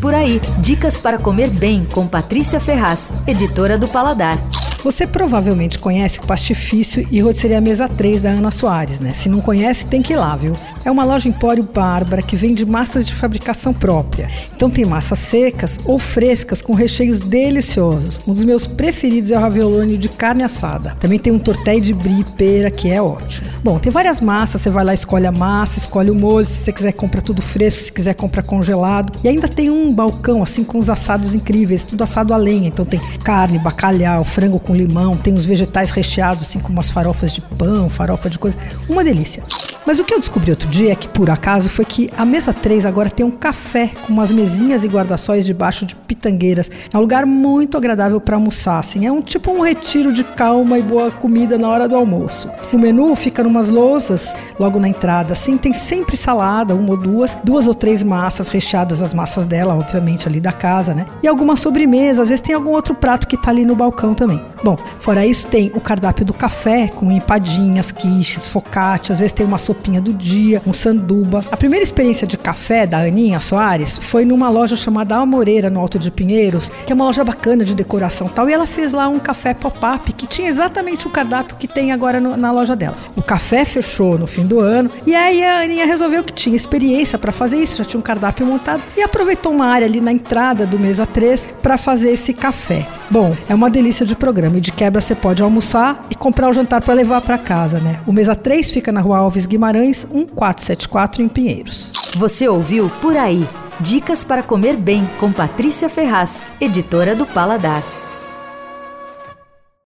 Por aí, dicas para comer bem com Patrícia Ferraz, editora do Paladar. Você provavelmente conhece o Pastifício e Rotisseria Mesa 3 da Ana Soares, né? Se não conhece, tem que ir lá, viu? É uma loja empório bárbara que vende massas de fabricação própria. Então tem massas secas ou frescas com recheios deliciosos. Um dos meus preferidos é o raviolone de carne assada. Também tem um tortelli de brie pera que é ótimo. Bom, tem várias massas, você vai lá escolhe a massa, escolhe o molho, se você quiser compra tudo fresco, se quiser compra congelado. E ainda tem um balcão assim com os assados incríveis, tudo assado a lenha. Então tem carne, bacalhau, frango com limão, tem os vegetais recheados, assim como as farofas de pão, farofa de coisa. Uma delícia. Mas o que eu descobri outro dia é que, por acaso, foi que a mesa 3 agora tem um café com umas mesinhas e guarda-sóis debaixo de pitangueiras. É um lugar muito agradável para almoçar, assim. É um tipo um retiro de calma e boa comida na hora do almoço. O menu fica numas lousas logo na entrada, assim. Tem sempre salada, uma ou duas, duas ou três massas recheadas, as massas dela, obviamente, ali da casa, né? E alguma sobremesa, às vezes tem algum outro prato que tá ali no balcão também. Bom, fora isso, tem o cardápio do café, com empadinhas, quiches, focaccia, às vezes tem uma sopinha do dia, um sanduba. A primeira experiência de café da Aninha Soares foi numa loja chamada Amoreira, no Alto de Pinheiros, que é uma loja bacana de decoração e tal, e ela fez lá um café pop-up que tinha exatamente o cardápio que tem agora no, na loja dela. O café fechou no fim do ano, e aí a Aninha resolveu que tinha experiência para fazer isso, já tinha um cardápio montado, e aproveitou uma área ali na entrada do mesa 3 para fazer esse café. Bom, é uma delícia de programa e de quebra você pode almoçar e comprar o jantar para levar para casa, né? O mesa 3 fica na rua Alves Guimarães, 1474 em Pinheiros. Você ouviu Por Aí. Dicas para comer bem com Patrícia Ferraz, editora do Paladar.